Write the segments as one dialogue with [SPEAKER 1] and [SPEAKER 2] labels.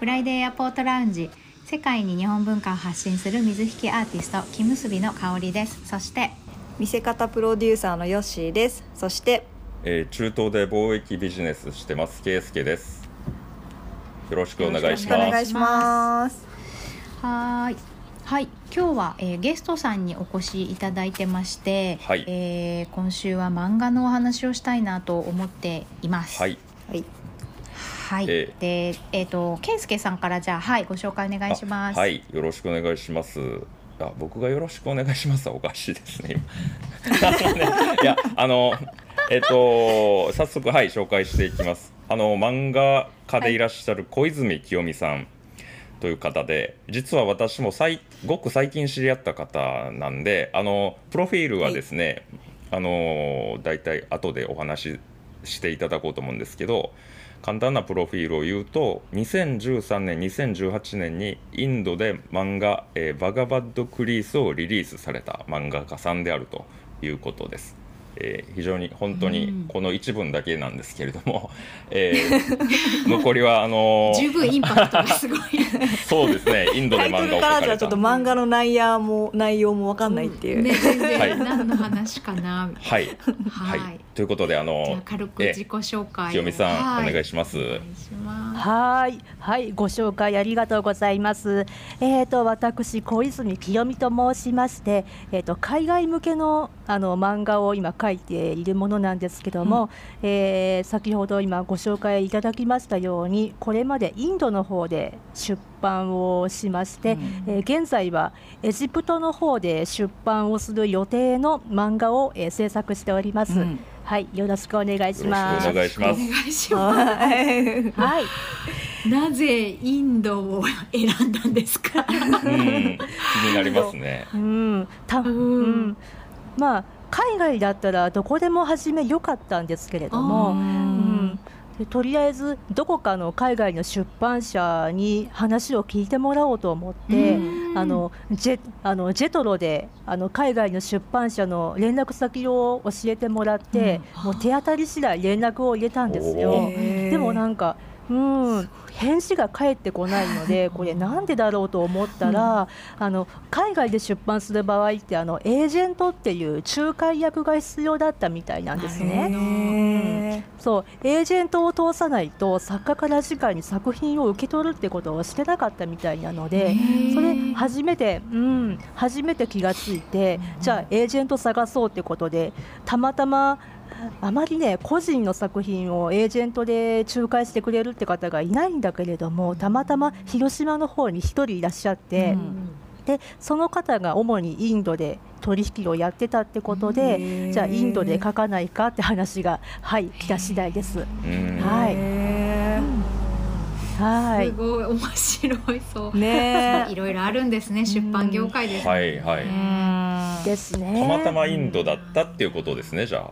[SPEAKER 1] フライデーエアポートラウンジ。世界に日本文化を発信する水引きアーティスト木結びの香りです。そして
[SPEAKER 2] 見せ方プロデューサーのヨッシーです。そして
[SPEAKER 3] えー、中東で貿易ビジネスしてます圭介です。よろしくお願いし
[SPEAKER 2] お願
[SPEAKER 3] ます
[SPEAKER 2] いします。
[SPEAKER 1] はーい。はい。今日は、えーゲストさんにお越しいただいてまして、
[SPEAKER 3] はい。
[SPEAKER 1] えー今週は漫画のお話をしたいなと思っています。
[SPEAKER 3] はい。
[SPEAKER 2] はい
[SPEAKER 1] はい、
[SPEAKER 3] え
[SPEAKER 1] でえっ、と圭介さんからじゃあはいご紹介お願いします。
[SPEAKER 3] あはいよろしくお願いします。あ僕がよろしくお願いしますはおかしいですね いやあのえっ、と早速はい紹介していきます。あの漫画家でい。らっしゃる小泉清美さんという方で実は私も最ごく最近知り合った方なんであのプロフィールはですね、あの大体後でお話ししていただこうと思うんですけど簡単なプロフィールを言うと2013年2018年にインドで漫画「えーバガバッド・クリース」をリリースされた漫画家さんであるということです。えー非常に本当
[SPEAKER 1] うん。
[SPEAKER 3] にこの一文だけなんですけれども、えー残りはあのー
[SPEAKER 1] 十分インパクトがすごい。
[SPEAKER 3] そうですねインドで漫画を
[SPEAKER 2] からじゃちょっと漫画の内容も内容もわかんないっていう、
[SPEAKER 1] ね全然、
[SPEAKER 3] はい。
[SPEAKER 1] 何の話かな。
[SPEAKER 3] はい、
[SPEAKER 1] な
[SPEAKER 3] はい。
[SPEAKER 1] はい。
[SPEAKER 3] ということであの
[SPEAKER 1] じゃあ軽く自己紹介を。
[SPEAKER 3] 清美さん、
[SPEAKER 1] はい。
[SPEAKER 3] お願いします。
[SPEAKER 1] お願いします。
[SPEAKER 4] はい、はい、ご紹介ありがとうございます。えっ、と、私小泉清美と申しまして、えっ、と、海外向けの、あの漫画を今書いているものなんですけども。えー先ほど今ご紹介いただきましたように、これまでインドの方で出版をしまして、えー現在はエジプトの方で出版をする予定の漫画を、えー制作しております。
[SPEAKER 2] うん
[SPEAKER 4] はい、よろしくお願いします。
[SPEAKER 3] お願いします。
[SPEAKER 1] お願いしま
[SPEAKER 2] はい
[SPEAKER 4] はい。
[SPEAKER 1] すなぜインドを選んだんですか？
[SPEAKER 3] うん、気になりますね。
[SPEAKER 4] うん、た、
[SPEAKER 1] ん
[SPEAKER 4] うん、まあ海外だったらどこでも始め良かったんですけれども、うん、でとりあえずどこかの海外の出版社に話を聞いてもらおうと思って、
[SPEAKER 1] うん。
[SPEAKER 4] あのジェあのジェトロであの海外の出版社の連絡先を教えてもらって、
[SPEAKER 1] うん。
[SPEAKER 4] もう手当たり次第連絡を入れたんです
[SPEAKER 3] お
[SPEAKER 4] よ。
[SPEAKER 3] ー。
[SPEAKER 4] でもなんか、うん、返事が返ってこないのでこれなんでだろうと思ったら、あの海外で出版する場合ってあのエージェントっていう仲介役が必要だったみたいなんですね。
[SPEAKER 2] ね
[SPEAKER 4] そう。エージェントを通さないと作家から直に作品を受け取るってことをしてなかったみたいなので。それ初めて、うん、初めて気がついて、じゃあエージェント探そうってことでたまたまあまりね個人の作品をエージェントで仲介してくれるって方がいないんだけれどもたまたま広島の方に1人いらっしゃって、でその方が主にインドで取引をやってたってことで、
[SPEAKER 2] うん
[SPEAKER 4] じゃあインドで書かないかって話がはい来た次第です。
[SPEAKER 3] うん、
[SPEAKER 4] はい。
[SPEAKER 2] へ
[SPEAKER 4] はい。
[SPEAKER 1] すごい面白いそう。
[SPEAKER 2] ーね。
[SPEAKER 1] いろいろあるんですね出版業界ですね。
[SPEAKER 3] はいはい。
[SPEAKER 4] ですね。
[SPEAKER 3] たまたまインドだったっていうことですね、じゃあ。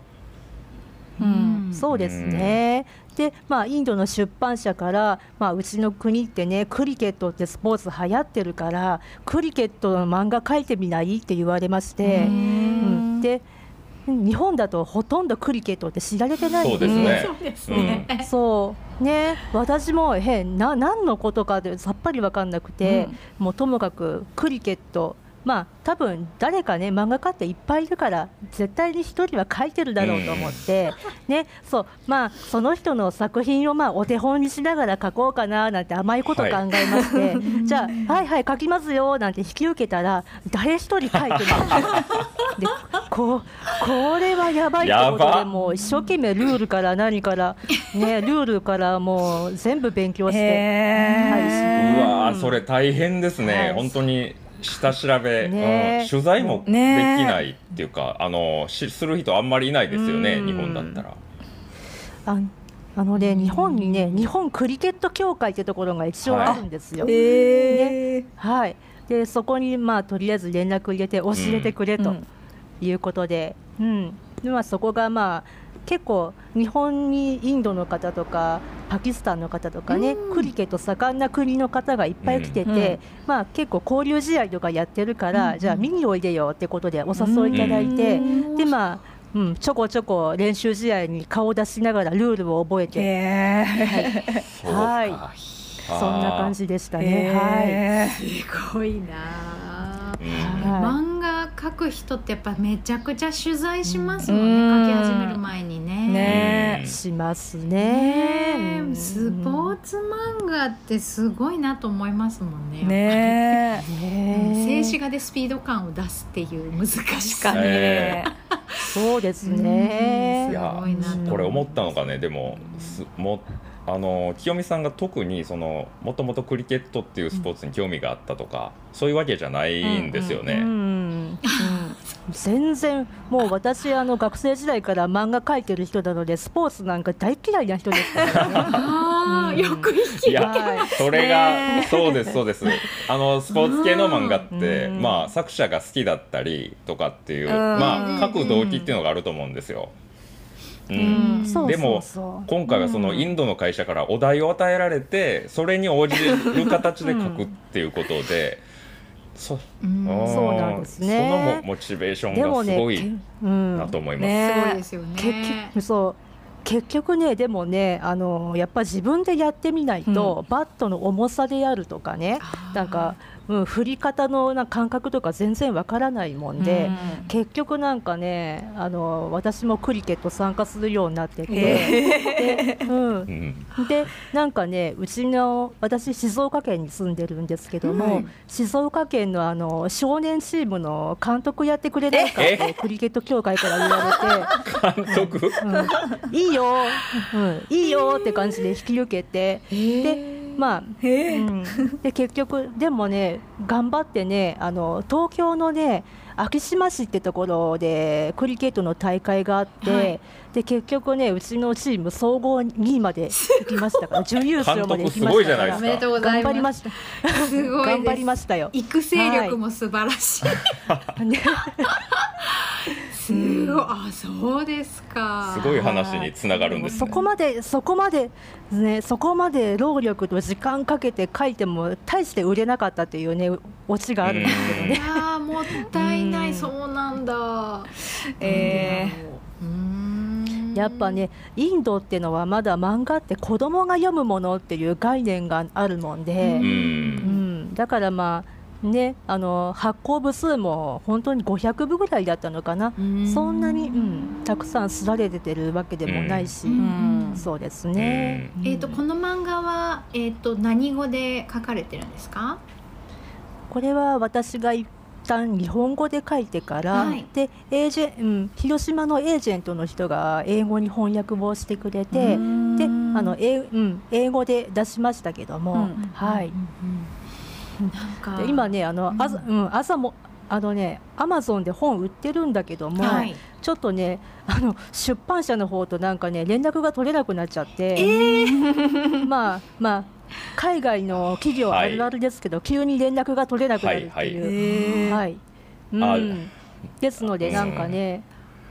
[SPEAKER 4] うん、そうですね。で、まあ、インドの出版社から、まあ、うちの国ってね、クリケットってスポーツ流行ってるから、クリケットの漫画描いてみないって言われまして、うん。で、日本だとほとんどクリケットって知られてない。
[SPEAKER 3] そうですね。
[SPEAKER 1] そうです
[SPEAKER 3] ね。
[SPEAKER 1] ね、
[SPEAKER 4] そう。ね。私もへな何のことかでさっぱり分かんなくて、もうともかくクリケットまあ多分誰かね漫画家っていっぱいいるから絶対に一人は描いてるだろうと思って、ねそうまあその人の作品をまあお手本にしながら描こうかななんて甘いこと考えまして、じゃあはいはい描きますよなんて引き受けたら誰一人描いてない。でここれはやばいってことでもう一生懸命ルールから何からねルールからもう全部勉強して、
[SPEAKER 2] へ
[SPEAKER 3] うわーそれ大変ですね、
[SPEAKER 4] はい。
[SPEAKER 3] 本当に下調べ、
[SPEAKER 4] ね。
[SPEAKER 3] うん取材もでき
[SPEAKER 2] ね
[SPEAKER 3] ないっていうか、あのしする人あんまりいないですよね、
[SPEAKER 4] うん。
[SPEAKER 3] 日本だったら。
[SPEAKER 4] ああのね日本にね日本クリケット協会ってところが一応あるんですよ。
[SPEAKER 2] え
[SPEAKER 4] はい、でそこにまあとりあえず連絡入れて教えてくれということで、うん。でまあ、そこがまあ結構日本にインドの方とかパキスタンの方とかね、クリケット盛んな国の方がいっぱい来てて、まあ、結構交流試合とかやってるから、じゃあ見においでよってことでお誘いいただいて、でまあ、うん、ちょこちょこ練習試合に顔を出しながらルールを覚えて、
[SPEAKER 2] へ
[SPEAKER 3] そうか。
[SPEAKER 4] はい。そんな感じでしたね。はい。
[SPEAKER 2] へ
[SPEAKER 1] すごいな。
[SPEAKER 3] うん。
[SPEAKER 4] はい
[SPEAKER 1] 漫画描く人ってやっぱめちゃくちゃ取材しますもん
[SPEAKER 2] うん。
[SPEAKER 1] ね描き始める前にね。
[SPEAKER 2] ね。
[SPEAKER 3] うん。
[SPEAKER 4] します
[SPEAKER 1] ね。
[SPEAKER 4] ね。うん
[SPEAKER 1] スポーツ漫画ってすごいなと思いますもんね
[SPEAKER 2] ね
[SPEAKER 1] 静止画でスピード感を出すっていう難しさ。
[SPEAKER 2] 確かに、
[SPEAKER 3] え。
[SPEAKER 4] そうです
[SPEAKER 1] うん。
[SPEAKER 4] ね
[SPEAKER 3] い。や
[SPEAKER 1] すごいなと。
[SPEAKER 3] これ思ったのがねでもすもあの清美さんが特にそのもともとクリケットっていうスポーツに興味があったとか、そういうわけじゃないんですよね。
[SPEAKER 4] うんうん全然もう私あの学生時代から漫画描いてる人なのでスポーツなんか大嫌いな人ですからね。
[SPEAKER 1] ああ、
[SPEAKER 4] うん
[SPEAKER 1] よく聞
[SPEAKER 3] いや
[SPEAKER 4] はい
[SPEAKER 3] それが、
[SPEAKER 2] ね。
[SPEAKER 3] そうですそうです。あのスポーツ系の漫画って、
[SPEAKER 4] うん。
[SPEAKER 3] まあ作者が好きだったりとかっていう、
[SPEAKER 2] うん。
[SPEAKER 3] まあ書く動機っていうのがあると思うんですよ。うん。
[SPEAKER 1] うん。
[SPEAKER 4] そう
[SPEAKER 3] でも
[SPEAKER 4] そうそう
[SPEAKER 3] 今回はそのインドの会社からお題を与えられてそれに応じる形で書くっていうことで、そ
[SPEAKER 1] う。ん
[SPEAKER 4] そうなんですね。
[SPEAKER 3] そのモモチベーションがすごい
[SPEAKER 4] けうん。
[SPEAKER 3] なと思います。
[SPEAKER 2] ね。
[SPEAKER 1] すごいですよね。
[SPEAKER 4] 結局そう。結局ねでもねあのやっぱ自分でやってみないと、バットの重さであるとかねなんか、うん、振り方のな感覚とか全然わからないもんで、結局なんかねあの私もクリケット参加するようになってて、でうん。
[SPEAKER 3] う、ん。
[SPEAKER 4] でなんかねうちの私静岡県に住んでるんですけども、
[SPEAKER 1] うん。
[SPEAKER 4] 静岡県のあの少年チームの監督やってくれないかってクリケット協会から言われて。
[SPEAKER 3] 監督？
[SPEAKER 4] うん。いいよ、うん、いいよって感じで引き受けて、でまあ、
[SPEAKER 2] へえ。
[SPEAKER 4] うん、で結局でもね頑張ってねあの東京のね昭島市ってところでクリケットの大会があって、
[SPEAKER 1] はい。
[SPEAKER 4] で結局ねうちのチーム総合2位まで行きましたから 準優勝まで行きましたから。
[SPEAKER 3] 監督すごいじゃないですか。
[SPEAKER 1] おめでとうござい
[SPEAKER 4] 頑張り
[SPEAKER 1] ま
[SPEAKER 4] ますした。
[SPEAKER 1] すごい
[SPEAKER 4] 頑張りま
[SPEAKER 1] す
[SPEAKER 4] したよ。
[SPEAKER 1] 育成力も素晴らしい、
[SPEAKER 4] ね
[SPEAKER 1] す。ごい。あそうですか。
[SPEAKER 3] すごい話につながるんですね。
[SPEAKER 4] そこまでそこまでねそこまで労力と時間かけて書いても大して売れなかったっていうねオチがあるんですけど
[SPEAKER 1] い
[SPEAKER 4] ね。
[SPEAKER 1] やーもったいない、
[SPEAKER 4] うん
[SPEAKER 1] そうなんだ。
[SPEAKER 2] え
[SPEAKER 1] うーん。
[SPEAKER 4] やっぱねインドってのはまだ漫画って子供が読むものっていう概念があるもんで。
[SPEAKER 3] う、
[SPEAKER 4] うんん。だからまあねあの発行部数も本当に500部ぐらいだったのかな、
[SPEAKER 1] うん。
[SPEAKER 4] そんなに、うん、たくさんすられてるわけでもないし、
[SPEAKER 1] うん。
[SPEAKER 4] そうですね。
[SPEAKER 1] えー、とこの漫画は、えー、と何語で書かれてるんですか？
[SPEAKER 4] これは私が一旦日本語で書いてから、
[SPEAKER 1] はい。
[SPEAKER 4] でエージェ、うん、広島のエージェントの人が英語に翻訳をしてくれて、であの英,、うん、英語で出しましたけども、
[SPEAKER 2] うん。
[SPEAKER 4] はい。
[SPEAKER 1] うん
[SPEAKER 4] で今ねあの、
[SPEAKER 1] うん。
[SPEAKER 4] 朝うん、朝もあのねアマゾンで本売ってるんだけども、
[SPEAKER 1] はい。
[SPEAKER 4] ちょっとねあの出版社の方となんかね連絡が取れなくなっちゃって、まあまあ海外の企業あるあるですけど、急に連絡が取れなくなるって
[SPEAKER 3] はい
[SPEAKER 4] い。う。
[SPEAKER 2] は
[SPEAKER 4] はい。い、うん。
[SPEAKER 3] あ
[SPEAKER 4] ですのでなんかね、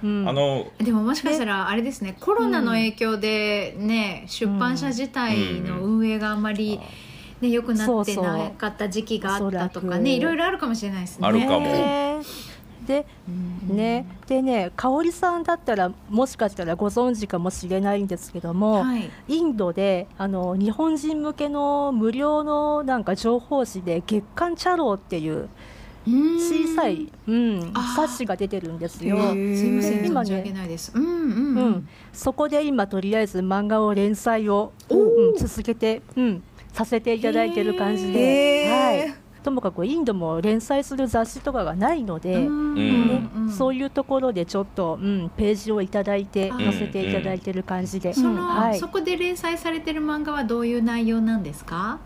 [SPEAKER 4] うん。
[SPEAKER 3] あの
[SPEAKER 1] でももしかしたらあれですねコロナの影響でね、出版社自体の運営があんまり、ね、良くなってなかった時期があったとかねいろいろあるかもしれないですね。
[SPEAKER 3] あるかも。
[SPEAKER 4] ね。で
[SPEAKER 1] うん。
[SPEAKER 4] ね、でね香織さんだったらもしかしたらご存知かもしれないんですけども、
[SPEAKER 1] はい、
[SPEAKER 4] インドであの日本人向けの無料のなんか情報誌で「月刊チャロー」っていう小さい、うん、冊子が出てるんですよ。
[SPEAKER 2] へー。
[SPEAKER 1] すいません
[SPEAKER 4] 今ね。
[SPEAKER 1] うんうん
[SPEAKER 4] う
[SPEAKER 1] うん。
[SPEAKER 4] ん、そこで今とりあえず漫画を連載を、
[SPEAKER 1] お
[SPEAKER 4] うん、続けて、うん、させていただいてる感じで、はい、ともかくインドも連載する雑誌とかがないので、
[SPEAKER 1] うん。
[SPEAKER 4] ね
[SPEAKER 1] うん
[SPEAKER 4] そういうところでちょっと、うん、ページをいただいて
[SPEAKER 1] うん
[SPEAKER 4] 載せていただいてる感じで、
[SPEAKER 1] その、
[SPEAKER 4] はい。
[SPEAKER 1] そ、こで連載されてる漫画はどういう内容なんですか？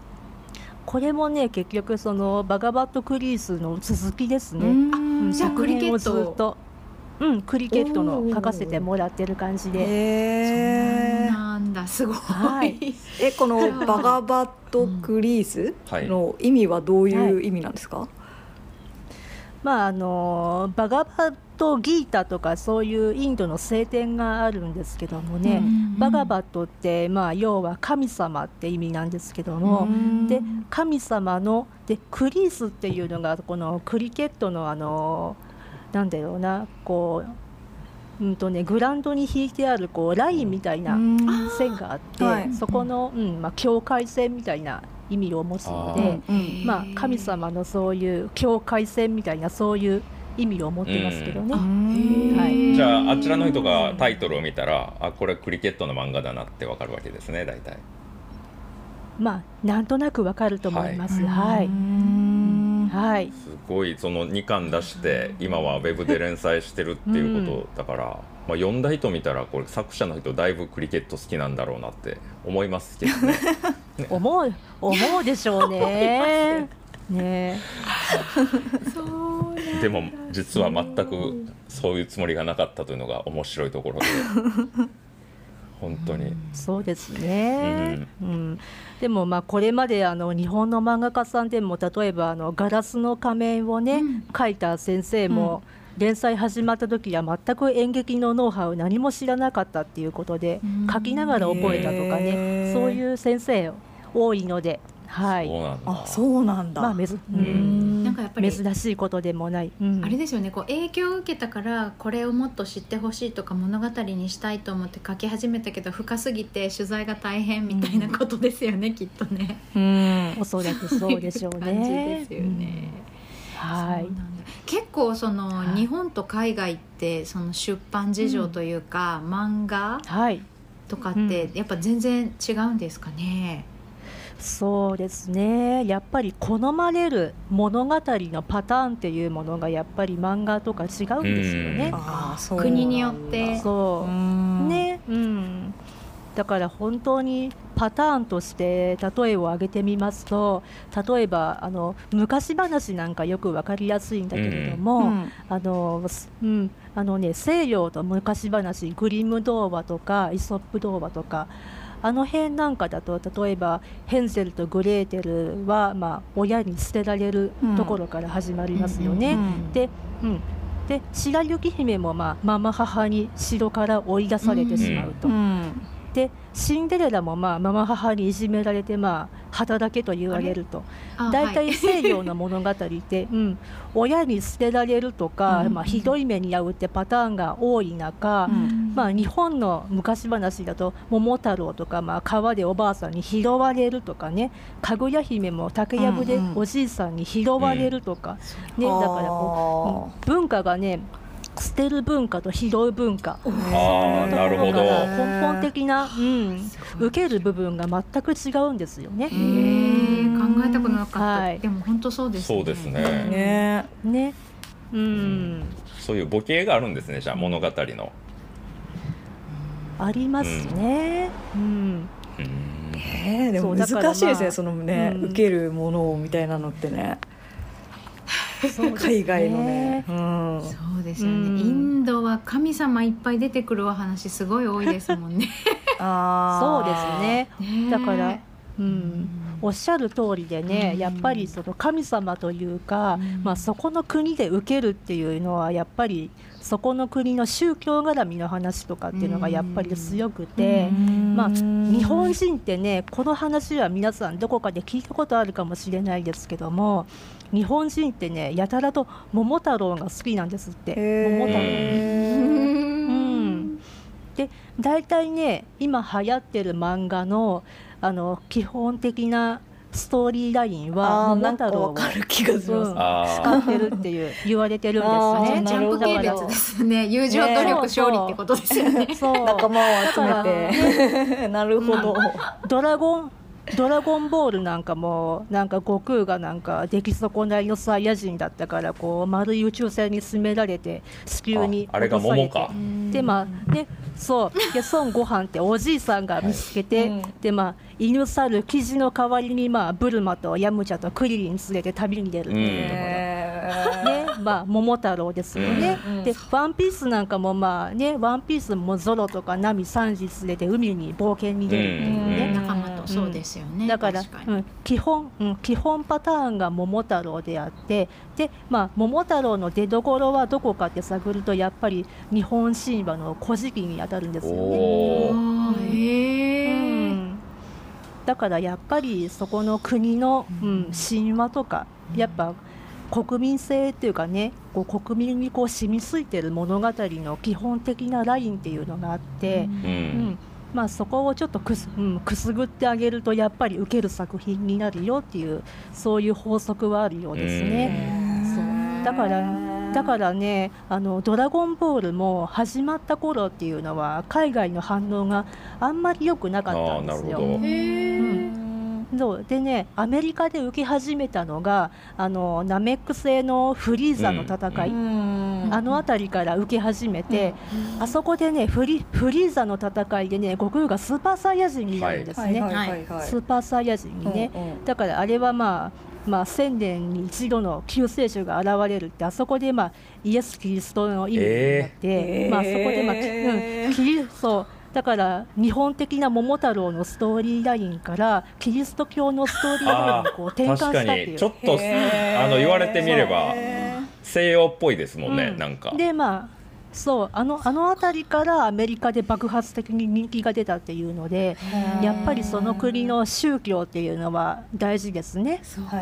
[SPEAKER 4] これもね結局そのバガバットクリースの続きですね。
[SPEAKER 2] うん。
[SPEAKER 1] じゃあクリケット。
[SPEAKER 4] っと、うん、クリケットの書かせてもらってる感じで。
[SPEAKER 1] そう
[SPEAKER 2] へー
[SPEAKER 1] なんだすごい。
[SPEAKER 4] はい。
[SPEAKER 2] えこのバガバットクリース
[SPEAKER 3] はい
[SPEAKER 2] の意味はどういう意味なんですか、
[SPEAKER 4] まああのバガバットギータとかそういうインドの聖典があるんですけどもね、
[SPEAKER 1] うん
[SPEAKER 4] バガバットってまあ要は神様って意味なんですけども、
[SPEAKER 2] うん。
[SPEAKER 4] で神様のでクリースっていうのがこのクリケットのあのなんだろうなこう、うんとね、グラウンドに引いてあるこうラインみたいな
[SPEAKER 2] うん。
[SPEAKER 4] 線があって、
[SPEAKER 2] はい。
[SPEAKER 4] そこの、うんまあ、境界線みたいな意味を持つので、
[SPEAKER 2] うん
[SPEAKER 4] まあ、神様のそういう境界線みたいなそういう意味を持ってますけどね。
[SPEAKER 2] うん。
[SPEAKER 4] はい。
[SPEAKER 3] じゃああちらの人がタイトルを見たらあこれクリケットの漫画だなってわかるわけですね大体。
[SPEAKER 4] まあなんとなくわかると思います。
[SPEAKER 2] は
[SPEAKER 4] はい。い、
[SPEAKER 2] うん。
[SPEAKER 4] はい、
[SPEAKER 3] すごいその2巻出して今はウェブで連載してるっていうことだから、まあ、読んだ人見たらこれ作者の人だいぶクリケット好きなんだろうなって思いますけどね。
[SPEAKER 4] 思う思うでしょうね。ね。
[SPEAKER 3] でも実は全くそういうつもりがなかったというのが面白いところで本当に。
[SPEAKER 4] そうですね、うん。でもまあこれまであの日本の漫画家さんでも例えばあのガラスの仮面をね、
[SPEAKER 1] うん。
[SPEAKER 4] 描いた先生も、連載始まった時は全く演劇のノウハウ何も知らなかったっていうことで
[SPEAKER 1] うん。
[SPEAKER 4] 書きながら覚えたとかねそういう先生多いので、はい。
[SPEAKER 3] そうなんだ。
[SPEAKER 2] あそうなんだ。
[SPEAKER 4] まあめず、う
[SPEAKER 2] うん。ん
[SPEAKER 1] なんかやっぱり
[SPEAKER 4] 珍しいことでもない、うん。
[SPEAKER 1] あれですよねこう影響を受けたからこれをもっと知ってほしいとか物語にしたいと思って書き始めたけど深すぎて取材が大変みたいなことですよね、きっとね。
[SPEAKER 2] うん。
[SPEAKER 4] おそらくそうでしょうね。
[SPEAKER 1] 感じですよね。
[SPEAKER 4] うん。はい。
[SPEAKER 1] そうなんだ。結構その、
[SPEAKER 4] はい。
[SPEAKER 1] 日本と海外ってその出版事情というか、漫画
[SPEAKER 4] はい
[SPEAKER 1] とかってやっぱ全然違うんですかね？
[SPEAKER 4] そうですね。やっぱり好まれる物語のパターンっていうものがやっぱり漫画とか違うんですよね。
[SPEAKER 1] 国によって
[SPEAKER 4] そう。う、
[SPEAKER 2] ん。
[SPEAKER 4] ね、うん、だから本当にパターンとして例えを挙げてみますと例えばあの昔話なんかよく分かりやすいんだけれども、
[SPEAKER 2] うん。
[SPEAKER 4] あのすうん。あのね、西洋と昔話グリム童話とかイソップ童話とかあの辺なんかだと例えばヘンゼルとグレーテルは、まあ、親に捨てられるところから始まりますよね。
[SPEAKER 2] うん
[SPEAKER 4] で,、うん、で白雪姫も、まあ、ママ母に城から追い出されてしまうと。
[SPEAKER 2] うん
[SPEAKER 4] でシンデレラも、まあ、ママ母にいじめられて、まあ、働けと言われると。
[SPEAKER 1] あ
[SPEAKER 4] 大体
[SPEAKER 1] はい。
[SPEAKER 4] 西洋の物語って、うん、親に捨てられるとか、
[SPEAKER 2] うん。
[SPEAKER 4] まあ、ひどい目に遭うってパターンが多い中、
[SPEAKER 2] うん。
[SPEAKER 4] まあ、日本の昔話だと桃太郎とか、まあ、川でおばあさんに拾われるとかね。かぐや姫も竹やぶでおじいさんに拾われるとか、ね、だからこう、うん文化がね捨てる文化と拾う文化。
[SPEAKER 3] あーなるほど。
[SPEAKER 4] だから根本的な、うん、受ける部分が全く違うんですよね。
[SPEAKER 1] 考えたことなかった、
[SPEAKER 4] はい。
[SPEAKER 1] でも本当そうですね。
[SPEAKER 3] そうですね。
[SPEAKER 2] ね。
[SPEAKER 4] ね。うん。
[SPEAKER 3] そういう母系があるんですねじゃあ物語の。
[SPEAKER 4] ありますね。うん、
[SPEAKER 3] うん。
[SPEAKER 2] えーでも難しいですねそのね
[SPEAKER 4] うん。
[SPEAKER 2] 受けるものみたいなのってね海外のね。うん。
[SPEAKER 1] そうですよね、
[SPEAKER 4] うん。
[SPEAKER 1] インドは神様いっぱい出てくるお話すごい多いですもんね。
[SPEAKER 2] あ
[SPEAKER 4] そうですね。だから、うん、おっしゃる通りでね、
[SPEAKER 1] うん。
[SPEAKER 4] やっぱりその神様というか、
[SPEAKER 1] うん。
[SPEAKER 4] まあ、そこの国で受けるっていうのはやっぱりそこの国の宗教絡みの話とかっていうのがやっぱり強くて、まあ、日本人ってねこの話は皆さんどこかで聞いたことあるかもしれないですけども日本人ってねやたらと桃太郎が好きなんですって。桃太郎。うん、で大体ね今流行ってる漫画のあの基本的なストーリーラインは桃太郎を
[SPEAKER 2] わかる気がす。
[SPEAKER 4] うん
[SPEAKER 3] あ
[SPEAKER 4] 使ってるっていう言われてるんですね。
[SPEAKER 1] ジャンプ系列ですね。友情努力勝利ってことですよね。
[SPEAKER 4] そう。
[SPEAKER 2] 仲間を集めて。なるほど。
[SPEAKER 4] ドラゴンドラゴンボールなんかもなんか悟空がなんか出来損ないのサイヤ人だったからこう丸い宇宙船に詰められて地球に
[SPEAKER 3] ああれが
[SPEAKER 4] 落とされて。
[SPEAKER 3] 桃か。
[SPEAKER 4] でまあねそう。で孫悟飯っておじいさんが見つけて、
[SPEAKER 2] はいうん。
[SPEAKER 4] でまあ犬猿生地の代わりにまあブルマとヤムチャとクリリン連れて旅に出るっていうところ。ねまあ、桃太郎ですよね、
[SPEAKER 2] うん。うん。
[SPEAKER 4] で「ワンピースなんかもまあね「ワンピースもゾロとかナミサンジ連れて海に冒険に出るっていうね、
[SPEAKER 2] うん。
[SPEAKER 1] 仲間とそうですよね。
[SPEAKER 4] だからうん、基本、うん、基本パターンが桃太郎であってで、まあ、桃太郎の出どころはどこかって探るとやっぱり日本神話の古事記に当たるんですよね。だからやっぱりそこの国の、うん、神話とかやっぱ国民性っていうかねこう国民にこう染みついてる物語の基本的なラインっていうのがあって、
[SPEAKER 3] う
[SPEAKER 4] うん。んまあ、そこをちょっとくす,、うん、くすぐってあげるとやっぱり受ける作品になるよっていうそういう法則はあるようですね。そう。だからだからねあの「ドラゴンボール」も始まった頃っていうのは海外の反応があんまり良くなかったんですよ。そう。でねアメリカで受け始めたのがあのナメック星のフリーザの戦い、うん、あの辺りから受け始めて、うん、あそこでねフリフリーザの戦いでね悟空がスーパーサイヤ人になるんですね、スーパーサイヤ人にね、うんうん、だからあれはまあまあ、千年に一度の救世主が現れるってあそこで、まあ、イエス・キリストの意味になって、えー、まあ、そこで、まあうん、キリそうだから日本的な桃太郎のストーリーラインからキリスト教のストーリーラインにこう転換したっていう。
[SPEAKER 3] ちょっとあの言われてみれば西洋っぽいですもんね、うん、なん。か
[SPEAKER 4] でまあそうあのあの辺りからアメリカで爆発的に人気が出たっていうのでやっぱりその国の宗教っていうのは大事ですね。
[SPEAKER 1] そうか。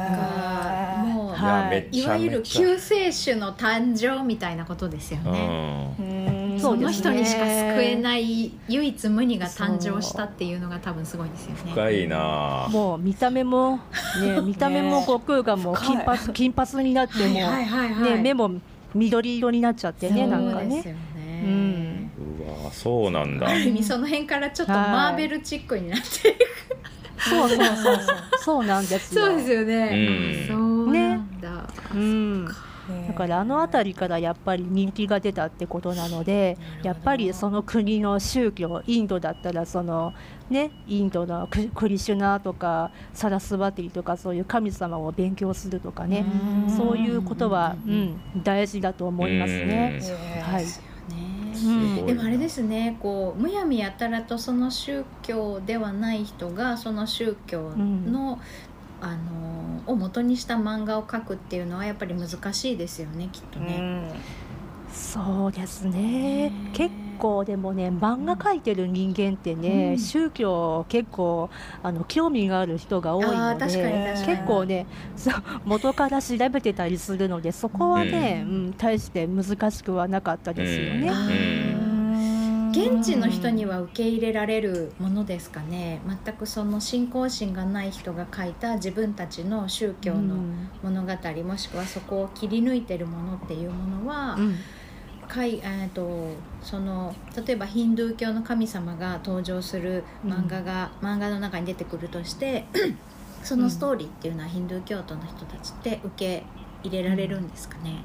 [SPEAKER 1] もう、はい、いわゆる救世主の誕生みたいなことですよね。その人にしか救えない唯一無二が誕生したっていうのが多分すごいですよね。
[SPEAKER 3] 深いな。
[SPEAKER 4] もう見た目もね 見た目も悟空がもう金髪金髪になってもね目も緑色になっちゃってねなんかね。
[SPEAKER 3] うん、うわそうなんだ。
[SPEAKER 1] ある意味その辺からちょっとマーベルチックになっていく。
[SPEAKER 4] そうそうそうそうそうなんです
[SPEAKER 1] よ。そうですよね。うん、そうなんだ。ね、うん。
[SPEAKER 4] だからあの辺りからやっぱり人気が出たってことなのでやっぱりその国の宗教インドだったらそのねインドのクリシュナとかサラスバティとかそういう神様を勉強するとかねそういうことは、うん、大事だと思いますね。はい。
[SPEAKER 1] うん、でもあれですねこうむやみやたらとその宗教ではない人がその宗教のあのを元にした漫画を描くっていうのはやっぱり難しいですよねきっとね。うん、
[SPEAKER 4] そうですね。結構でもね漫画描いてる人間ってね、うん、宗教結構あの興味がある人が多いので結構ね元から調べてたりするのでそこはね、うん、うん、大して難しくはなかったですよね。
[SPEAKER 1] 現地の人には受け入れられるものですかね。全くその信仰心がない人が書いた自分たちの宗教の物語、うん、もしくはそこを切り抜いてるものっていうものは、うん。かいえーと、その例えばヒンドゥー教の神様が登場する漫画が、うん、漫画の中に出てくるとしてそのストーリーっていうのはヒンドゥー教徒の人たちって受け入れられるんですかね、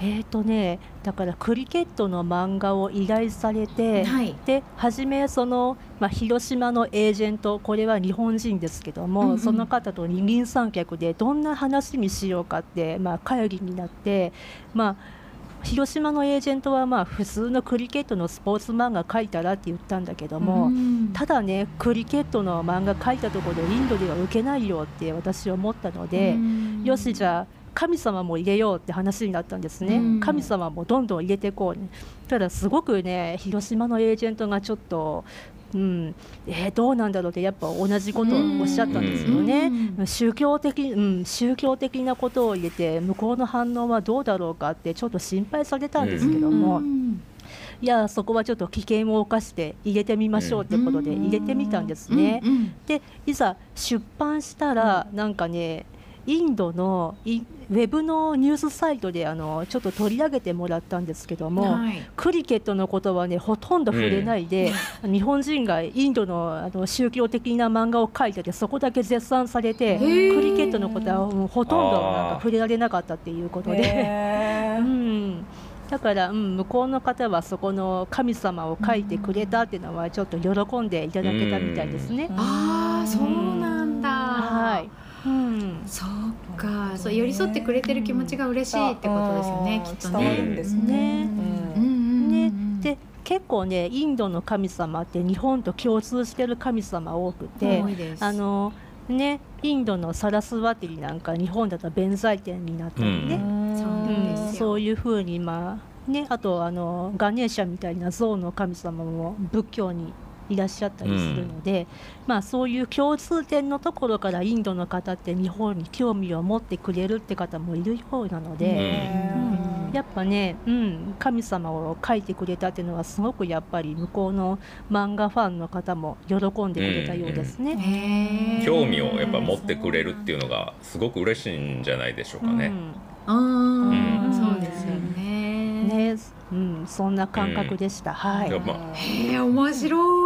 [SPEAKER 4] えーとね、だからクリケットの漫画を依頼されて、はい、で初めその、まあ、広島のエージェントこれは日本人ですけども、うんうん、その方と二人三脚でどんな話にしようかって、まあ、会議になって、まあ、広島のエージェントはまあ普通のクリケットのスポーツ漫画描いたらって言ったんだけども、うん、ただねクリケットの漫画描いたところでインドでは受けないよって私は思ったので、うん、よしじゃあ神様も入れようって話になったんですね、うん、神様もどんどん入れていこう、ね、ただすごくね広島のエージェントがちょっとうんえー、どうなんだろうってやっぱ同じことをおっしゃったんですよね、宗教的、うん、宗教的なことを入れて向こうの反応はどうだろうかってちょっと心配されたんですけども。いやそこはちょっと危険を冒して入れてみましょうってことで入れてみたんですね。でいざ出版したらなんかねインドのウェブのニュースサイトであのちょっと取り上げてもらったんですけども、はい、クリケットのことはねほとんど触れないで、うん、日本人がインドのあの宗教的な漫画を描いててそこだけ絶賛されてクリケットのことはほとんどなんか触れられなかったっていうことで。うんだから、うん、向こうの方はそこの神様を書いてくれたっていうのはちょっと喜んでいただけたみたいですね。
[SPEAKER 1] ああそうなんだ。
[SPEAKER 4] はい。
[SPEAKER 1] うん、そうか、そう寄り添ってくれてる気持ちが嬉しいってことですよね、きっとね。ですね。
[SPEAKER 4] ね、で結構ねインドの神様って日本と共通してる神様多くてあのねインドのサラスワティなんか日本だと弁財天になったりね、うん、そういうふうにまあねあとあのガネーシャみたいな象の神様も仏教にいらっしゃったりするので、うん、まあ、そういう共通点のところからインドの方って日本に興味を持ってくれるって方もいるようなので。うんやっぱね、うん、神様を描いてくれたっていうのはすごくやっぱり向こうの漫画ファンの方も喜んでくれたようですね。
[SPEAKER 3] 興味をやっぱ持ってくれるっていうのがすごく嬉しいんじゃないでしょうかね。
[SPEAKER 1] あー
[SPEAKER 3] うん
[SPEAKER 1] そうですよ
[SPEAKER 4] うん
[SPEAKER 1] ね。
[SPEAKER 4] ね、うん、そんな感覚でした。はい
[SPEAKER 1] へえ面白い。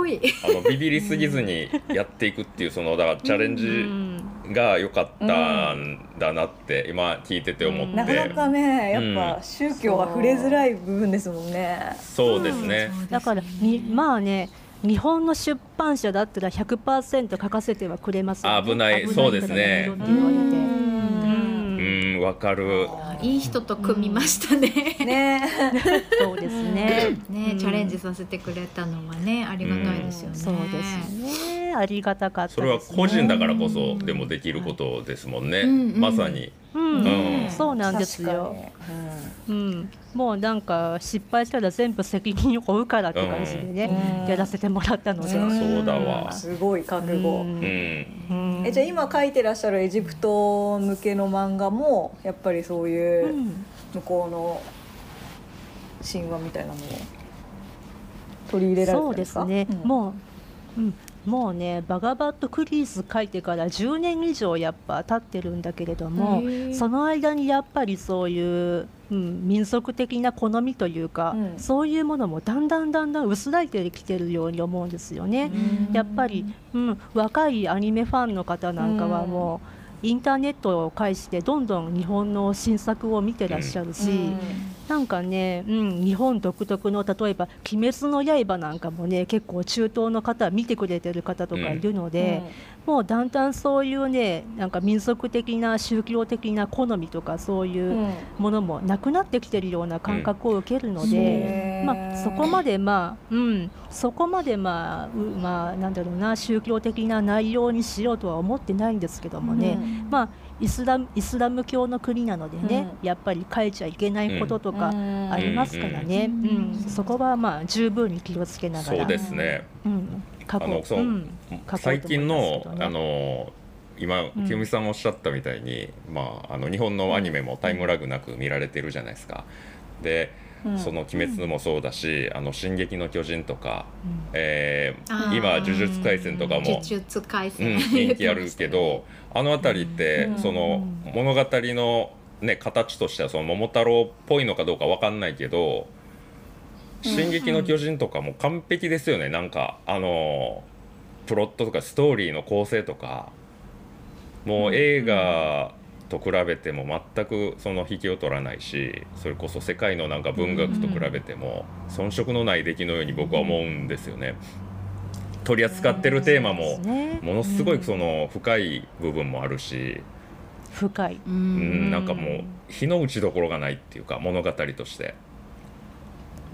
[SPEAKER 3] あのビビりすぎずにやっていくっていうそのだからチャレン
[SPEAKER 4] う
[SPEAKER 3] ジ
[SPEAKER 4] ん。
[SPEAKER 3] が良かったんだなって今聞いてて思って、
[SPEAKER 2] なかなかねやっぱ宗教は触れづらい部分ですもんね。
[SPEAKER 3] そうですね。
[SPEAKER 4] だからにまあね日本の出版社だったら100%書かせてはくれますよね。
[SPEAKER 3] 危ない。そうですね
[SPEAKER 4] 言われて。
[SPEAKER 2] うん
[SPEAKER 3] うんわかる。
[SPEAKER 1] いい人と組みましたね。
[SPEAKER 2] ね
[SPEAKER 4] そうですね
[SPEAKER 1] ね、
[SPEAKER 4] うん
[SPEAKER 1] チャレンジさせてくれたのはねありがたいですよね。
[SPEAKER 4] そうですねありがたかった
[SPEAKER 3] それは個人だからこそでもできることですもんね。
[SPEAKER 1] うんうん
[SPEAKER 3] まさに。
[SPEAKER 4] うん、
[SPEAKER 3] うん。
[SPEAKER 4] そうなんですよ、うん、もうなんか失敗したら全部責任を負うからって感じでね、
[SPEAKER 2] うん。
[SPEAKER 4] やらせてもらったので、
[SPEAKER 2] うん。
[SPEAKER 3] そうだわ。
[SPEAKER 2] ん。すごい覚悟。
[SPEAKER 4] うん。
[SPEAKER 3] うん。
[SPEAKER 4] うん
[SPEAKER 2] えじゃあ今書いてらっしゃるエジプト向けの漫画もやっぱりそういううん。向こうの神話みたいなのを取り入れられて
[SPEAKER 4] そう
[SPEAKER 2] るんでか？
[SPEAKER 4] ですすね、
[SPEAKER 2] うん。
[SPEAKER 4] もう、うん、もうねバガバットクリース書いてから10年以上やっぱ経ってるんだけれどもその間にやっぱりそういう、うん、民族的な好みというか、
[SPEAKER 2] うん。
[SPEAKER 4] そういうものもだんだんだんだん薄らいてきてるように思うんですよね。やっぱり、うん、若いアニメファンの方なんかはもう、インターネットを介してどんどん日本の新作を見てらっしゃるし、なんかね、うん、日本独特の例えば「鬼滅の刃」なんかもね結構中東の方見てくれてる方とかいるので、もうだんだんそういうねなんか民族的な宗教的な好みとかそういううん。ものもなくなってきてるような感覚を受けるので。
[SPEAKER 2] へー
[SPEAKER 4] まあ、そこまで、まあうん、そこまで、まあうまあ、なんだろうな宗教的な内容にしようとは思ってないんですけどもね、
[SPEAKER 2] うん。
[SPEAKER 4] まあ、イスラムイスラム教の国なのでね、
[SPEAKER 2] う
[SPEAKER 4] やっぱり変えちゃいけないこととか
[SPEAKER 2] うん。
[SPEAKER 4] ありますからね、
[SPEAKER 1] うん。
[SPEAKER 4] うん。そこはまあ十分に気をつけながら。
[SPEAKER 3] そうですね。
[SPEAKER 4] うん、過去
[SPEAKER 3] あのそう
[SPEAKER 4] うん。
[SPEAKER 3] 最近のあの今
[SPEAKER 4] うん。
[SPEAKER 3] 清美さんおっしゃったみたいに、まああの日本のアニメもタイムラグなく見られてるじゃないですか。で、
[SPEAKER 2] うん。
[SPEAKER 3] その「鬼滅」もそうだし「あの進撃の巨人」とか、
[SPEAKER 4] うん。
[SPEAKER 3] えー今「呪術廻戦」とかも
[SPEAKER 1] 呪、術廻
[SPEAKER 3] うん、
[SPEAKER 1] 戦、
[SPEAKER 3] 人気あるけどあの辺りって、
[SPEAKER 2] うん。
[SPEAKER 3] その物語の、ね、形としてはその桃太郎っぽいのかどうかわかんないけど「進撃の巨人」とかも完璧ですよね。なんかあのプロットとかストーリーの構成とかもう映画と比べても全くその引きを取らないしそれこそ世界のなんか文学と比べても遜色のない出来のように僕は思うんですよね。取り扱ってるテーマも
[SPEAKER 4] ね
[SPEAKER 3] ものすごいその深い部分もあるし、
[SPEAKER 4] 深い、
[SPEAKER 1] う
[SPEAKER 3] うん
[SPEAKER 1] ん、
[SPEAKER 3] なんかもう火の打ちどころがないっていうか物語として。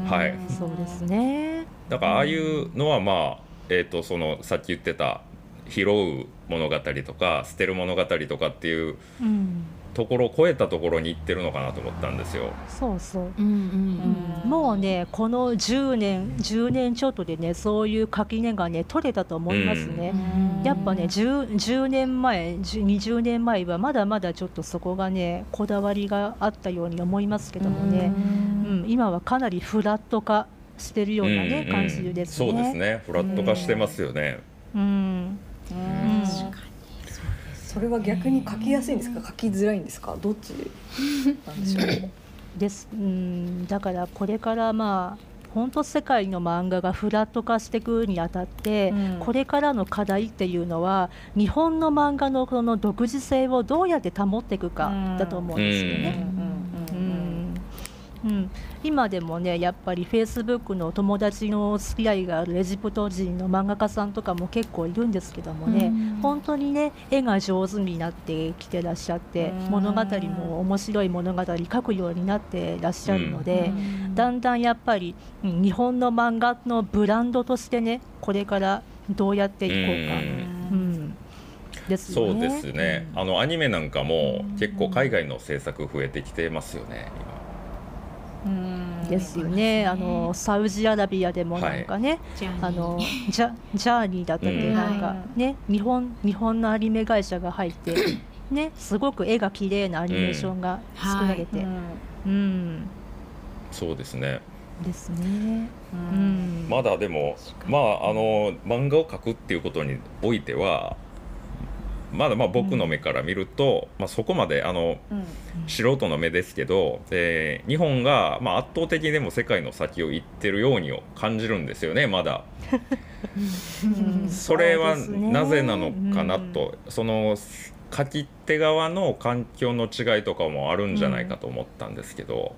[SPEAKER 3] はい。
[SPEAKER 4] そうですね。
[SPEAKER 3] だからああいうのはまあ、えー、とそのさっき言ってた拾う物語とか捨てる物語とかっていう
[SPEAKER 4] うん、
[SPEAKER 3] ところを超えたところに行ってるのかなと思ったんですよ。
[SPEAKER 4] そうそう。
[SPEAKER 1] うんうん
[SPEAKER 4] うんもうねこの10年10年ちょっとでねそういう垣根がね取れたと思いますね。
[SPEAKER 1] うん
[SPEAKER 4] やっぱね 10, 10年前10 20年前はまだまだちょっとそこがねこだわりがあったように思いますけどもね、うん今はかなりフラット化してるようなね、
[SPEAKER 3] うん
[SPEAKER 4] 感じですね。
[SPEAKER 3] そうですねフラット化してますよね。
[SPEAKER 4] うん
[SPEAKER 2] それは逆に書きやすいんですか？書きづらいんですか？どっちなんでしょう？
[SPEAKER 4] です。うんだからこれからまあ本当世界の漫画がフラット化していくにあたって、
[SPEAKER 2] うん。
[SPEAKER 4] これからの課題っていうのは日本の漫画のこの独自性をどうやって保っていくかだと思うんですよね。うんうん、今でもねやっぱりフェイスブックの友達のお付き合いがあるエジプト人の漫画家さんとかも結構いるんですけどもね、
[SPEAKER 1] うん。
[SPEAKER 4] 本当にね絵が上手になってきてらっしゃって
[SPEAKER 2] うん。
[SPEAKER 4] 物語も面白い物語書くようになってらっしゃるので、
[SPEAKER 1] うん。
[SPEAKER 4] だんだんやっぱり、うん日本の漫画のブランドとしてねこれからどうやっていこうか、うん。ですよね。
[SPEAKER 3] そうですね、あのアニメなんかも結構海外の制作増えてきてますよね
[SPEAKER 4] ですよね。あのサウジアラビアでもなんかね、
[SPEAKER 1] じゃあ
[SPEAKER 4] あのジャジャーニーだったっけ、
[SPEAKER 3] うん。
[SPEAKER 4] なんかね日本日本のアニメ会社が入って ねすごく絵が綺麗なアニメーションが作られて、うん。
[SPEAKER 3] そうですね。
[SPEAKER 4] ですね。
[SPEAKER 2] う
[SPEAKER 4] うん。ん
[SPEAKER 3] まだでもまああの漫画を描くっていうことにおいてはまだまあ僕の目から見ると、まあ、そこまであの
[SPEAKER 2] うん。
[SPEAKER 3] 素人の目ですけどで日本が、まあ、圧倒的にでも世界の先を行ってるように感じるんですよねまだ。
[SPEAKER 2] う ん
[SPEAKER 3] それはなぜなのかなと、その書き手側の環境の違いとかもあるんじゃないかと思ったんですけど、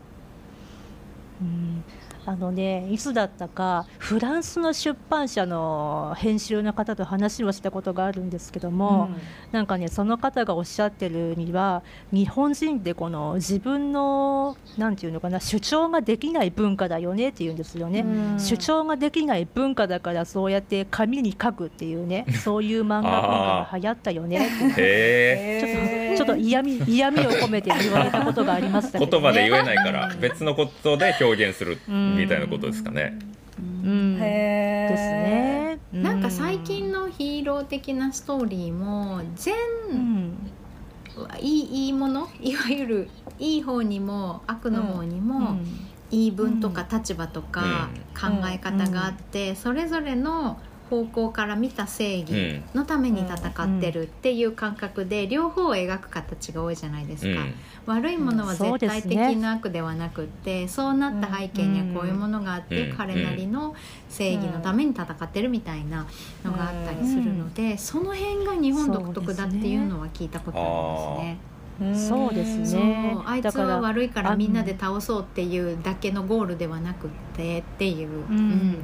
[SPEAKER 4] うんあのねいつだったかフランスの出版社の編集の方と話をしたことがあるんですけども、なんかねその方がおっしゃってるには日本人ってこの自分のなんていうのかな主張ができない文化だよねっていうんですよね。
[SPEAKER 2] うん。
[SPEAKER 4] 主張ができない文化だからそうやって紙に書くっていうね そういう漫画文化が流行ったよねって。
[SPEAKER 3] へえ
[SPEAKER 4] ちょっとちょっと嫌味 嫌味を込めて言われたことがありましたけど、ね、
[SPEAKER 3] 言葉で言えないから別のことで表現するみたいなことですかね。
[SPEAKER 4] うん。
[SPEAKER 2] へー。
[SPEAKER 4] ですね。う
[SPEAKER 1] なんか最近のヒーロー的なストーリーも全
[SPEAKER 4] うん。
[SPEAKER 1] いいいいものいわゆるいい方にも悪の方にも、言い分とか立場とか考え方があって、それぞれの方向から見た正義
[SPEAKER 3] うん。
[SPEAKER 1] のために戦ってるっていう感覚で両方を描く形が多いじゃないですか、
[SPEAKER 3] うん。
[SPEAKER 1] 悪いものは絶対的な悪ではなくってそうなった背景にはこういうものがあって、
[SPEAKER 3] うん。
[SPEAKER 1] 彼なりの正義のために戦ってるみたいなのがあったりするので、その辺が日本独特だっていうのは聞いたことありますね。
[SPEAKER 4] そうですね。
[SPEAKER 1] あいつは悪いから
[SPEAKER 4] あ
[SPEAKER 1] みんなで倒そうっていうだけのゴールではなくってっていう。うん
[SPEAKER 4] うんうん、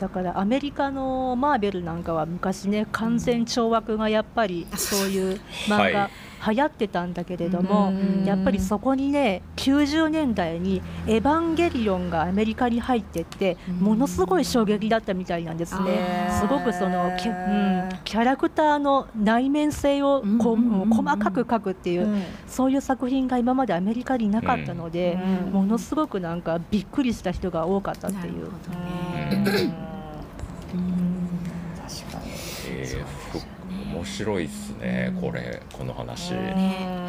[SPEAKER 4] だからアメリカのマーベルなんかは昔ね完全懲悪がやっぱりそういう漫画流行ってたんだけれども、
[SPEAKER 2] うん。
[SPEAKER 4] やっぱりそこにね90年代に「エヴァンゲリオン」がアメリカに入ってって
[SPEAKER 1] うん。
[SPEAKER 4] ものすごい衝撃だったみたいなんですね。すごくそのキャ,、うん、キャラクターの内面性をこ細かく描くっていう、そういう作品が今までアメリカになかったので、
[SPEAKER 2] うん。
[SPEAKER 4] ものすごくなんかびっくりした人が多かったっていう。
[SPEAKER 1] なるほ
[SPEAKER 2] うん
[SPEAKER 1] どね。
[SPEAKER 4] うん
[SPEAKER 2] 確かに
[SPEAKER 3] えーふ面白いっすねこれこの話。
[SPEAKER 1] ね。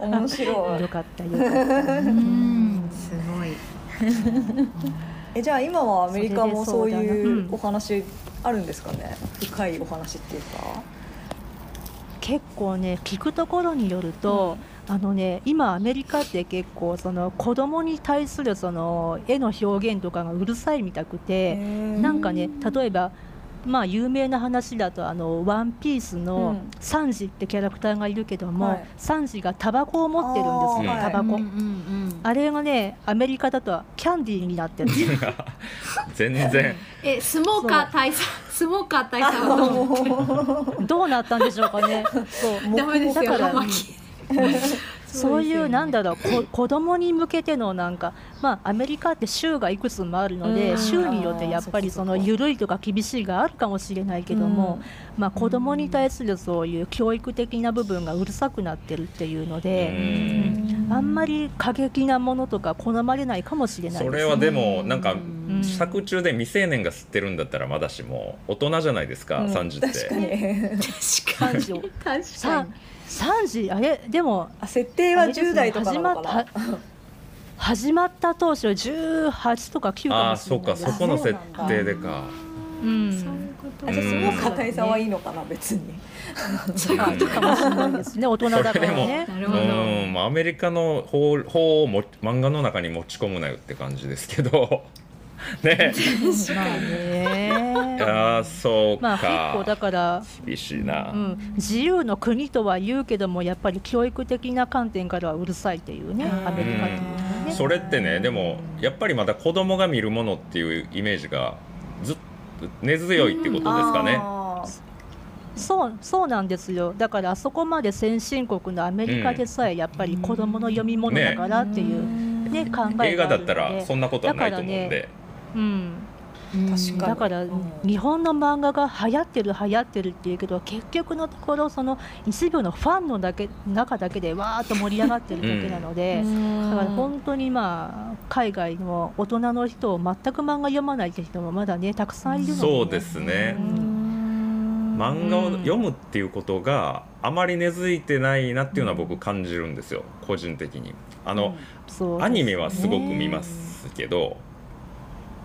[SPEAKER 2] うん。面白い。
[SPEAKER 4] よかったよかった。
[SPEAKER 1] うん。すごい。
[SPEAKER 2] えじゃあ今はアメリカもそういうお話あるんですかね？深いお話っていうか。
[SPEAKER 4] 結構ね聞くところによると、あのね今アメリカって結構その子供に対するその絵の表現とかがうるさいみたくて、なんかね例えばまあ有名な話だとあのワンピース
[SPEAKER 2] う
[SPEAKER 4] の
[SPEAKER 2] ん。
[SPEAKER 4] サンジってキャラクターがいるけども、
[SPEAKER 2] はい。
[SPEAKER 4] サンジがタバコを持ってるんですよ、タバコ、
[SPEAKER 1] うんうんうん。
[SPEAKER 4] あれがねアメリカだとキャンディーになってる
[SPEAKER 3] 全然。
[SPEAKER 1] えスモーカー大佐 スモーカー大佐はどう思って
[SPEAKER 4] どうなったんでしょうかね。そう。
[SPEAKER 1] ダメですよ
[SPEAKER 4] だからそういうなんだろう子供に向けてのなんかまあアメリカって州がいくつもあるの
[SPEAKER 2] うん。
[SPEAKER 4] で州によってやっぱりその緩いとか厳しいがあるかもしれないけども、まあ子供に対するそういう教育的な部分がうるさくなってるっていうの
[SPEAKER 3] う
[SPEAKER 4] で、
[SPEAKER 3] ん。
[SPEAKER 4] あんまり過激なものとか好まれないかもしれないです
[SPEAKER 3] それはでもなんか
[SPEAKER 1] うん。
[SPEAKER 3] 作中で未成年が吸ってるんだったらまだしも大人じゃないですか、
[SPEAKER 2] うん。
[SPEAKER 3] 30って。
[SPEAKER 2] 確かに。
[SPEAKER 1] 確かに
[SPEAKER 4] 3時を
[SPEAKER 1] 確か
[SPEAKER 4] さ
[SPEAKER 1] に
[SPEAKER 4] 3時あれでも
[SPEAKER 2] あ設定は10代とかなのかな？
[SPEAKER 4] 始まった 始まった当初18とか9かも
[SPEAKER 3] ああそうか
[SPEAKER 4] しれないです
[SPEAKER 3] そこの設定でか。
[SPEAKER 4] うん。
[SPEAKER 1] そういうこと。
[SPEAKER 2] あじゃあスモーカー
[SPEAKER 4] うん
[SPEAKER 2] 大佐はいいのかな別に。
[SPEAKER 1] そういうことか
[SPEAKER 4] かもしれないですね 大人だからね。
[SPEAKER 1] なる
[SPEAKER 3] う
[SPEAKER 1] ほど。
[SPEAKER 3] んまあアメリカの法法をも漫画の中に持ち込むなよって感じですけど ね。
[SPEAKER 4] まあね。
[SPEAKER 3] いやーそうか、
[SPEAKER 4] まあ結構だから、
[SPEAKER 3] 厳しいな、
[SPEAKER 4] うん、自由の国とは言うけどもやっぱり教育的な観点からはうるさいっていうね
[SPEAKER 2] うん。
[SPEAKER 4] アメリカっていうね。
[SPEAKER 3] それってねでもやっぱりまだ子供が見るものっていうイメージがずっと根強いってことですかね、
[SPEAKER 2] あ
[SPEAKER 4] そうそうなんですよ。だからあそこまで先進国のアメリカでさえやっぱり子供の読み物だからっていう、ね考えがある
[SPEAKER 3] 映画だったらそんなことはないと思うんで、
[SPEAKER 4] うん、
[SPEAKER 2] 確かに。
[SPEAKER 4] だから、
[SPEAKER 2] うん。
[SPEAKER 4] 日本の漫画が流行ってる流行ってるっていうけど結局のところその一部のファンのだけ中だけでわーっと盛り上がってるだけなので、だから本当にまあ海外の大人の人を全く漫画読まないって人もまだねたくさんいるので、ね、
[SPEAKER 3] そうですね。
[SPEAKER 4] うん
[SPEAKER 3] 漫画を読むっていうことがあまり根付いてないなっていうのは僕感じるんですよ。個人的に。あの、
[SPEAKER 4] そうですね。
[SPEAKER 3] アニメはすごく見ますけど、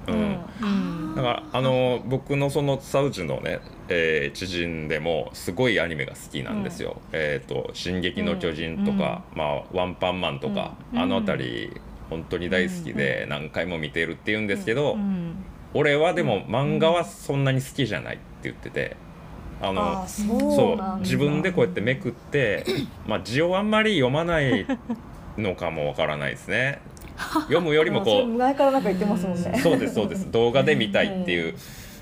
[SPEAKER 3] うん。
[SPEAKER 4] うん。
[SPEAKER 3] だからあの僕のそのサウジのね、えー知人でもすごいアニメが好きなんですよ「えー、と進撃の巨人」とか、まあ、ワンパンマンとか、
[SPEAKER 4] うん。
[SPEAKER 3] あの辺り本当に大好きで何回も見てるって言うんですけど、
[SPEAKER 4] うん。
[SPEAKER 3] 俺はでも漫画はそんなに好きじゃないって言っててあの
[SPEAKER 2] そう
[SPEAKER 3] 自分でこうやってめくって、まあ、字をあんまり読まないのかもわからないですね 読むよりもこう。
[SPEAKER 2] 前からなんか言ってますもんね。
[SPEAKER 3] そうですそうです。動画で見たいっていう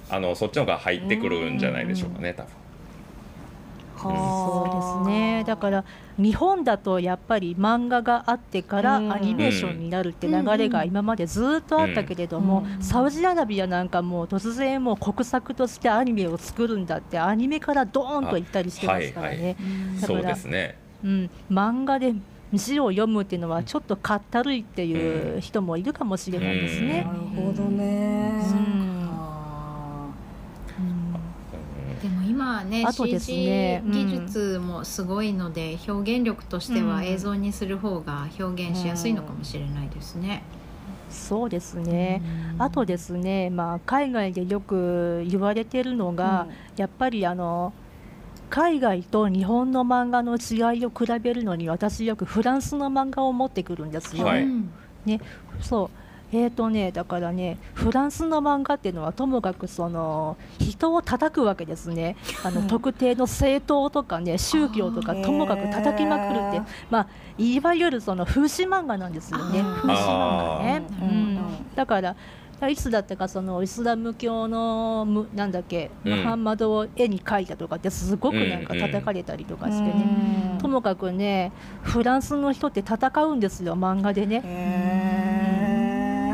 [SPEAKER 3] あのそっちの方が入ってくるんじゃないでしょうかね多分。
[SPEAKER 4] そうですね。だから日本だとやっぱり漫画があってから
[SPEAKER 2] うん。
[SPEAKER 4] アニメーションになるって流れが今までずっとあったけれども、
[SPEAKER 2] うん。
[SPEAKER 4] サウジアラビアなんかもう突然もう国策としてアニメを作るんだってアニメからドーンと行ったりしてますからね、だから
[SPEAKER 3] そうですね。
[SPEAKER 4] うん、漫画で字を読むっていうのはちょっとかったるいっていう人もいるかもしれないですね。
[SPEAKER 2] な。るほどね、
[SPEAKER 4] うん。
[SPEAKER 1] でも今はね
[SPEAKER 4] あとです
[SPEAKER 1] CG
[SPEAKER 4] ねうん
[SPEAKER 1] 技術もすごいので、表現力としては
[SPEAKER 4] うん。
[SPEAKER 1] 映像にする方が表現しやすいのかもしれないですね。
[SPEAKER 4] そうですね、
[SPEAKER 1] うん。
[SPEAKER 4] あとですね、まあ、海外でよく言われてるのが、やっぱりあの海外と日本の漫画の違いを比べるのに私よくフランスの漫画を持ってくるんですよ。
[SPEAKER 3] はい。
[SPEAKER 1] うん
[SPEAKER 4] そう。えーとね、だからねフランスの漫画っていうのはともかくその人を叩くわけですね。あの特定の政党とかね宗教とかともかく叩きまくるって。まあ、いわゆるその風刺漫画なんですよね。風刺漫画ね、うん。だからいつだったかそのイスラム教のむなんだっけ、
[SPEAKER 3] うん。
[SPEAKER 4] ムハンマドを絵に描いたとかってすごくなんか叩かれたりとかしてね、
[SPEAKER 2] うん。
[SPEAKER 4] ともかくねフランスの人って戦うんですよ漫画でね。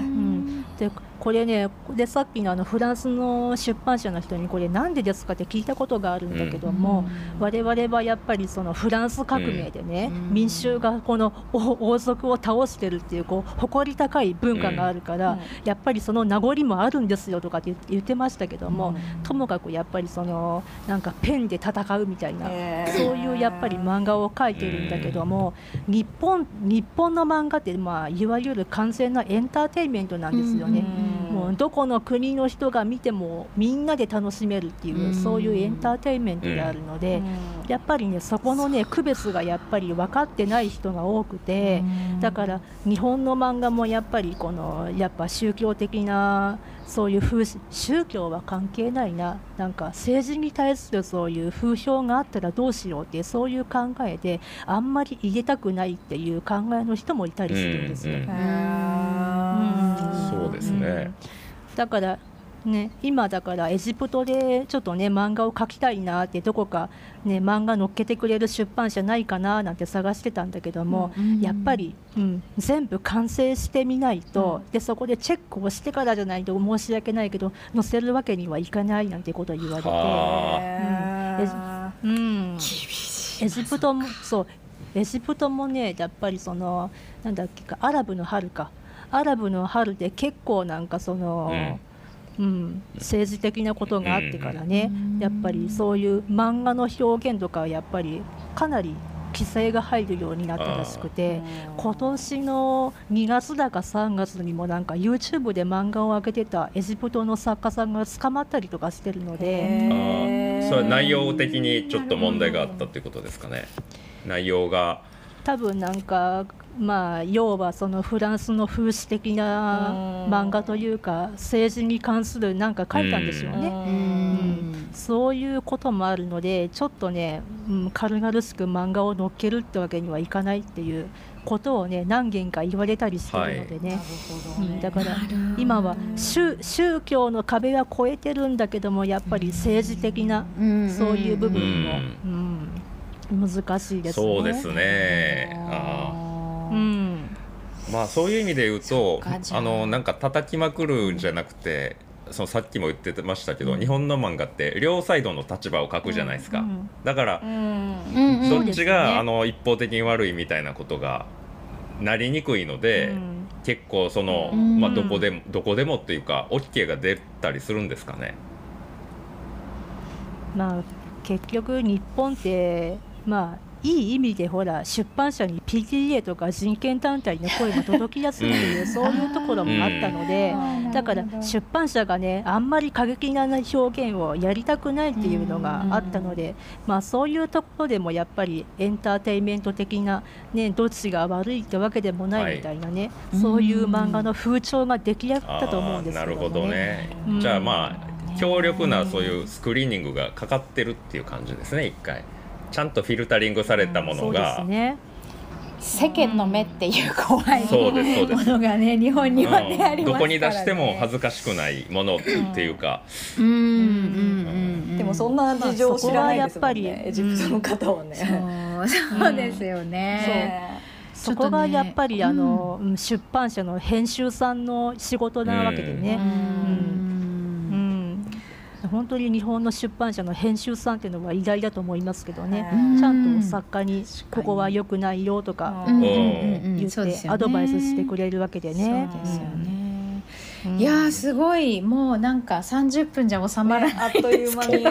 [SPEAKER 4] うん、でこれねでさっきのあのフランスの出版社の人にこれなんでですかって聞いたことがあるんだけども、我々はやっぱりそのフランス革命でね、
[SPEAKER 1] うん。
[SPEAKER 4] 民衆がこの王王族を倒してるっていうこう誇り高い文化があるから、
[SPEAKER 2] うん。
[SPEAKER 4] やっぱりその名残もあるんですよとかって言ってましたけども、
[SPEAKER 2] うん。
[SPEAKER 4] ともかくやっぱりそのなんかペンで戦うみたいな。
[SPEAKER 2] へー。
[SPEAKER 4] そういうやっぱり漫画を描いてるんだけども、日本日本の漫画って、まあ、いわゆる完全なエンターテインメントなんですよね。
[SPEAKER 2] うん。
[SPEAKER 4] もうどこの国の人が見てもみんなで楽しめるっていう、
[SPEAKER 1] うん。
[SPEAKER 4] そういうエンターテインメントであるので、やっぱりねそこのね区別がやっぱり分かってない人が多くて、だから日本の漫画もやっぱりこのやっぱ宗教的なそういう風宗教は関係ないななんか政治に対するそういう風評があったらどうしようっていうそういう考えであんまり入れたくないっていう考えの人もいたりするんですよ。
[SPEAKER 3] うん。うんですね。
[SPEAKER 4] うん。だからね、今だからエジプトでちょっとね漫画を描きたいなってどこかね漫画載っけてくれる出版社ないかななんて探してたんだけども、
[SPEAKER 1] うん。
[SPEAKER 4] やっぱり、うん、全部完成してみないと、でそこでチェックをしてからじゃないと申し訳ないけど載せるわけにはいかないなんてことを言われて、うん、エジプトもそう。エジプトもねやっぱりそのなんだっけかアラブの春かアラブの春で結構なんかその、うん。政治的なことがあってからね、
[SPEAKER 1] うん。
[SPEAKER 4] やっぱりそういう漫画の表現とかはやっぱりかなり規制が入るようになったらしくて。今年の2月だか3月にもなんか YouTube で漫画を上げてたエジプトの作家さんが捕まったりとかしてるので、
[SPEAKER 3] それは内容的にちょっと問題があったっていうことですかね。内容が。
[SPEAKER 4] 多分なんかまあ要はそのフランスの風刺的な
[SPEAKER 2] うん。
[SPEAKER 4] 漫画というか政治に関するなんか書いたんでしょうね。
[SPEAKER 1] うん。
[SPEAKER 4] そういうこともあるのでちょっとね、うん、軽々しく漫画を載っけるってわけにはいかないっていうことをね何件か言われたりしてるのでね、うん、だから今は宗宗教の壁は越えてるんだけどもやっぱり政治的なそういう部分も、うん、難しいですね。
[SPEAKER 3] そうですね。あ
[SPEAKER 4] うん。
[SPEAKER 3] ーまあそういう意味で言うと
[SPEAKER 1] あ。
[SPEAKER 3] あのなんか叩きまくるんじゃなくてそのさっきも言ってましたけど、日本の漫画って両サイドの立場を書くじゃないですか、
[SPEAKER 4] うん。
[SPEAKER 3] だから
[SPEAKER 2] うん。
[SPEAKER 3] どっち
[SPEAKER 4] そうですね。
[SPEAKER 3] が、あの一方的に悪いみたいなことがなりにくいので、
[SPEAKER 4] うん。
[SPEAKER 3] 結構その、
[SPEAKER 1] うん。
[SPEAKER 3] まあ、どこでもどこでもっていうか OK が出たりするんですかね。
[SPEAKER 4] まあ結局日本ってまあいい意味でほら出版社に PTA とか人権団体の声も届きやすいという、そういうところもあったので、だから出版社がねあんまり過激な表現をやりたくないっていうのがあったので、まあ、そういうところでもやっぱりエンターテインメント的な、ね、どっちが悪いってわけでもないみたいなね、はい、そういう漫画の風潮が出来上がったと思うんですけど、ね、
[SPEAKER 3] なるほどね、じゃあまあ強力なそういうスクリーニングがかかってるっていう感じですね一回。ちゃんとフィルタリングされたものが、
[SPEAKER 1] ね、世間の目っていう怖いものがね日本にはね、うん、あり
[SPEAKER 3] ますどこに出しても恥ずかしくないものっていうか、
[SPEAKER 2] うんうんうんでもそんな事情を知らないですもんね、エジプトの方はね、
[SPEAKER 1] そうですよね、
[SPEAKER 4] そこがやっぱり、あの出版社の編集さんの仕事なわけでね。うん本当に日本の出版社の編集さんっていうのは偉大だと思いますけどね、ちゃんと作家にここは良くないよとか言ってアドバイスしてくれるわけでね。そうですよね
[SPEAKER 1] いやすごい。もうなんか30分じゃ収まらない、ね、あっという間に、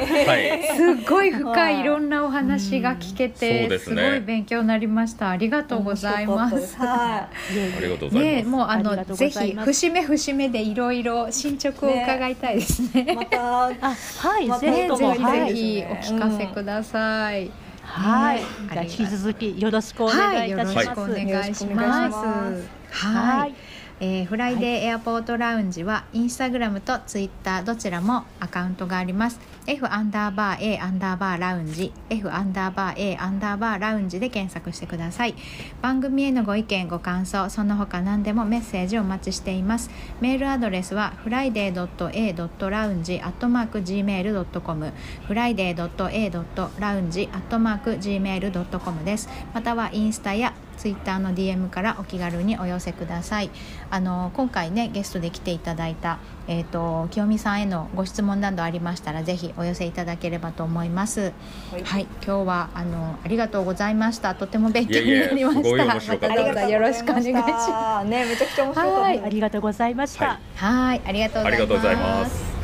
[SPEAKER 1] すごい深いい。ろんなお話が聞けて、すごい勉強になりました。ありがとうございます。
[SPEAKER 3] はい、ありがとうございます。ね、
[SPEAKER 1] もうあのぜひ節目節目でいろいろ進捗を伺いたいですね。
[SPEAKER 2] またあ
[SPEAKER 4] はい、
[SPEAKER 1] ぜひぜひお聞かせください。
[SPEAKER 4] はい、じゃ引き続きよろしくお願いいたします。よろしくお
[SPEAKER 1] 願いします。はい。えー、フライデーエアポートラウンジはインスタグラムとツイッターどちらもアカウントがあります。F アンダーバー A アンダーバーラウンジ F アンダーバー A アンダーバーラウンジで検索してください。番組へのご意見ご感想その他何でもメッセージをお待ちしています。メールアドレスは friday.a.lounge.gmail.com friday.a.lounge.gmail.com です。またはインスタやツイッターの DM からお気軽にお寄せください。あの今回ねゲストで来ていただいた、えーと、清美さんへのご質問などありましたらぜひお寄せいただければと思います、はい、はい、今日はあのありがとうございました。とても勉強になりました。また。どうぞよろしくお願いします。
[SPEAKER 2] ねめちゃくちゃ面白かった。
[SPEAKER 4] ありがとうございました。
[SPEAKER 1] はい。ありがとうございます